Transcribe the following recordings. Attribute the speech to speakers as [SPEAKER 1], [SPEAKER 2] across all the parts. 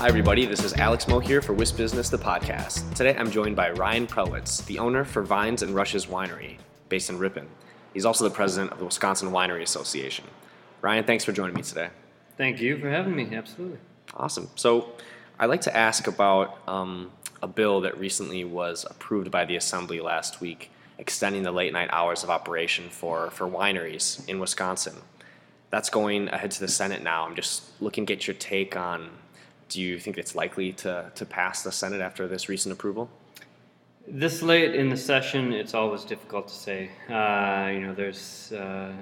[SPEAKER 1] Hi, everybody. This is Alex Moe here for WIS Business, the podcast. Today I'm joined by Ryan Prellwitz, the owner for Vines and Rushes Winery, based in Ripon. He's also the president of the Wisconsin Winery Association. Ryan, thanks for joining me today.
[SPEAKER 2] Thank you for having me. Absolutely.
[SPEAKER 1] Awesome. So, I'd like to ask about um, a bill that recently was approved by the Assembly last week, extending the late night hours of operation for, for wineries in Wisconsin. That's going ahead to the Senate now. I'm just looking to get your take on do you think it's likely to, to pass the Senate after this recent approval?
[SPEAKER 2] This late in the session, it's always difficult to say. Uh, you know, there's uh,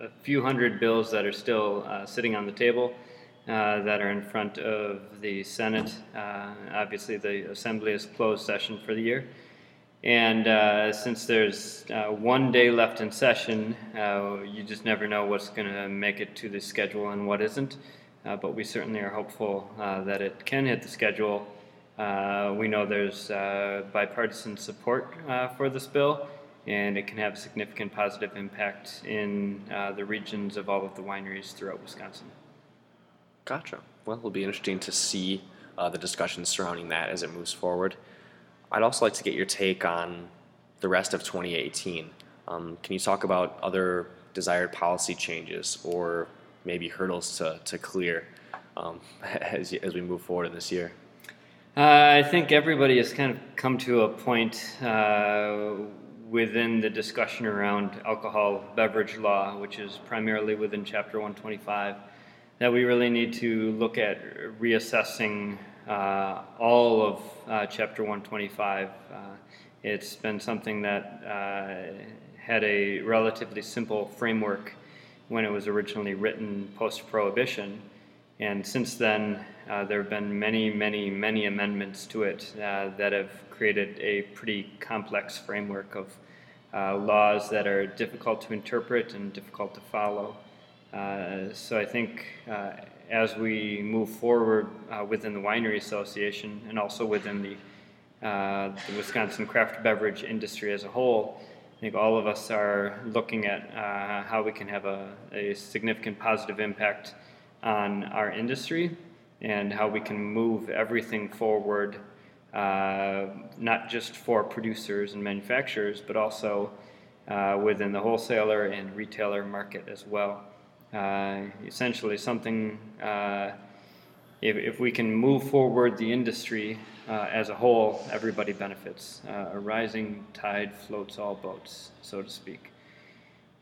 [SPEAKER 2] a few hundred bills that are still uh, sitting on the table uh, that are in front of the Senate. Uh, obviously, the Assembly is closed session for the year. And uh, since there's one day left in session, you just never know what's going to make it to the schedule and what isn't uh, but we certainly are hopeful uh, that it can hit the schedule. Uh, we know there's uh, bipartisan support uh, for this bill, and it can have a significant positive impact in the regions of all of the wineries throughout Wisconsin.
[SPEAKER 1] Gotcha. Well, it'll be interesting to see the discussions surrounding that as it moves forward. I'd also like to get your take on the rest of 2018. Um, can you talk about other desired policy changes or maybe hurdles to, to clear um, as, as we move forward in this year?
[SPEAKER 2] Uh, I think everybody has kind of come to a point uh, within the discussion around alcohol beverage law, which is primarily within Chapter 125, that we really need to look at reassessing uh, all of uh, Chapter 125. Uh, it's been something that uh, had a relatively simple framework when it was originally written post prohibition. And since then, uh, there have been many, many, many amendments to it uh, that have created a pretty complex framework of uh, laws that are difficult to interpret and difficult to follow. Uh, so I think uh, as we move forward uh, within the Winery Association and also within the, the Wisconsin craft beverage industry as a whole, think all of us are looking at uh, how we can have a, a, significant positive impact on our industry and how we can move everything forward, uh, not just for producers and manufacturers, but also uh, within the wholesaler and retailer market as well. Uh, essentially, something uh, if, if we can move forward the industry uh, as a whole, everybody benefits. Uh, a rising tide floats all boats, so to speak.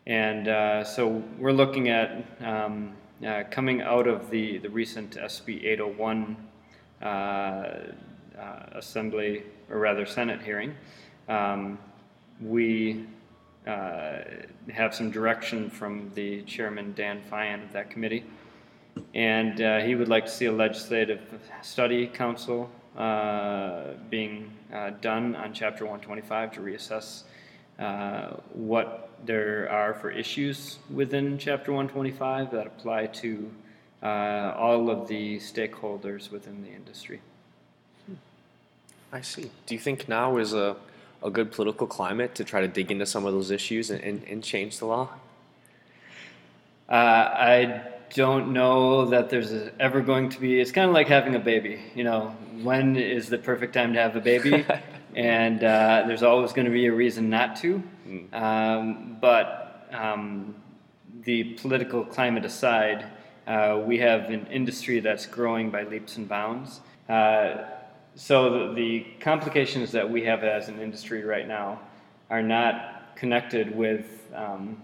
[SPEAKER 2] And uh, so we're looking at um, uh, coming out of the, the recent SB 801 uh, uh, Assembly, or rather Senate hearing. Um, we have some direction from the chairman, Dan Feyen, of that committee and uh, he would like to see a legislative study council uh, being uh, done on Chapter 125 to reassess uh, what there are for issues within Chapter 125 that apply to uh, all of the stakeholders within the industry.
[SPEAKER 1] I see. Do you think now is a, a good political climate to try to dig into some of those issues and, and, and change the law?
[SPEAKER 2] Uh, I don't know that there's ever going to be. It's kind of like having a baby. You know, when is the perfect time to have a baby? and uh, there's always going to be a reason not to. Mm. Um, but um, the political climate aside, uh, we have an industry that's growing by leaps and bounds. Uh, so the, the complications that we have as an industry right now are not connected with um,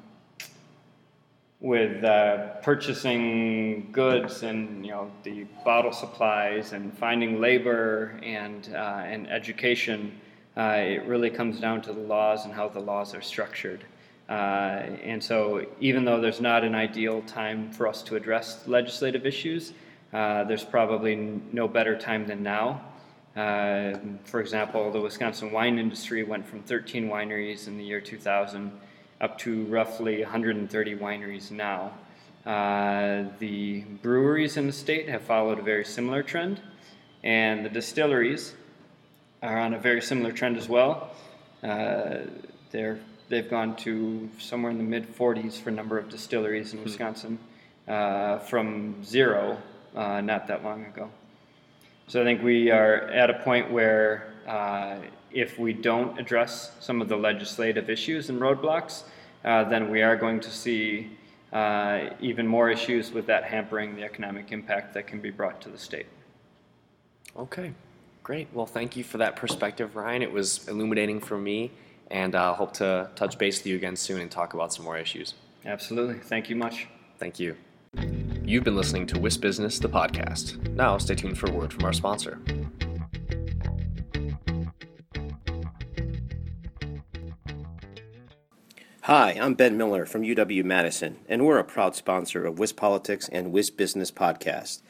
[SPEAKER 2] with uh, purchasing goods and you know the bottle supplies and finding labor and uh, and education, uh, it really comes down to the laws and how the laws are structured. Uh, and so, even though there's not an ideal time for us to address legislative issues, uh, there's probably no better time than now. Uh, for example, the Wisconsin wine industry went from 13 wineries in the year 2000 up to roughly 130 wineries now. Uh, the breweries in the state have followed a very similar trend, and the distilleries are on a very similar trend as well. Uh, they're, they've gone to somewhere in the mid 40s for number of distilleries in Wisconsin uh, from zero uh, not that long ago. So I think we are at a point where uh, if we don't address some of the legislative issues and roadblocks, uh, then we are going to see uh, even more issues with that hampering the economic impact that can be brought to the state.
[SPEAKER 1] Okay, great. Well, thank you for that perspective, Ryan. It was illuminating for me, and I uh, hope to touch base with you again soon and talk about some more issues.
[SPEAKER 2] Absolutely. Thank you much.
[SPEAKER 1] Thank you. You've been listening to WIS Business, the podcast. Now, stay tuned for a word from our sponsor.
[SPEAKER 3] Hi, I'm Ben Miller from UW Madison, and we're a proud sponsor of WIS Politics and WIS Business Podcast.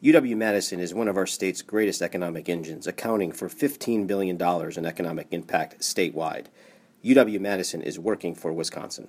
[SPEAKER 3] UW Madison is one of our state's greatest economic engines, accounting for $15 billion in economic impact statewide. UW Madison is working for Wisconsin.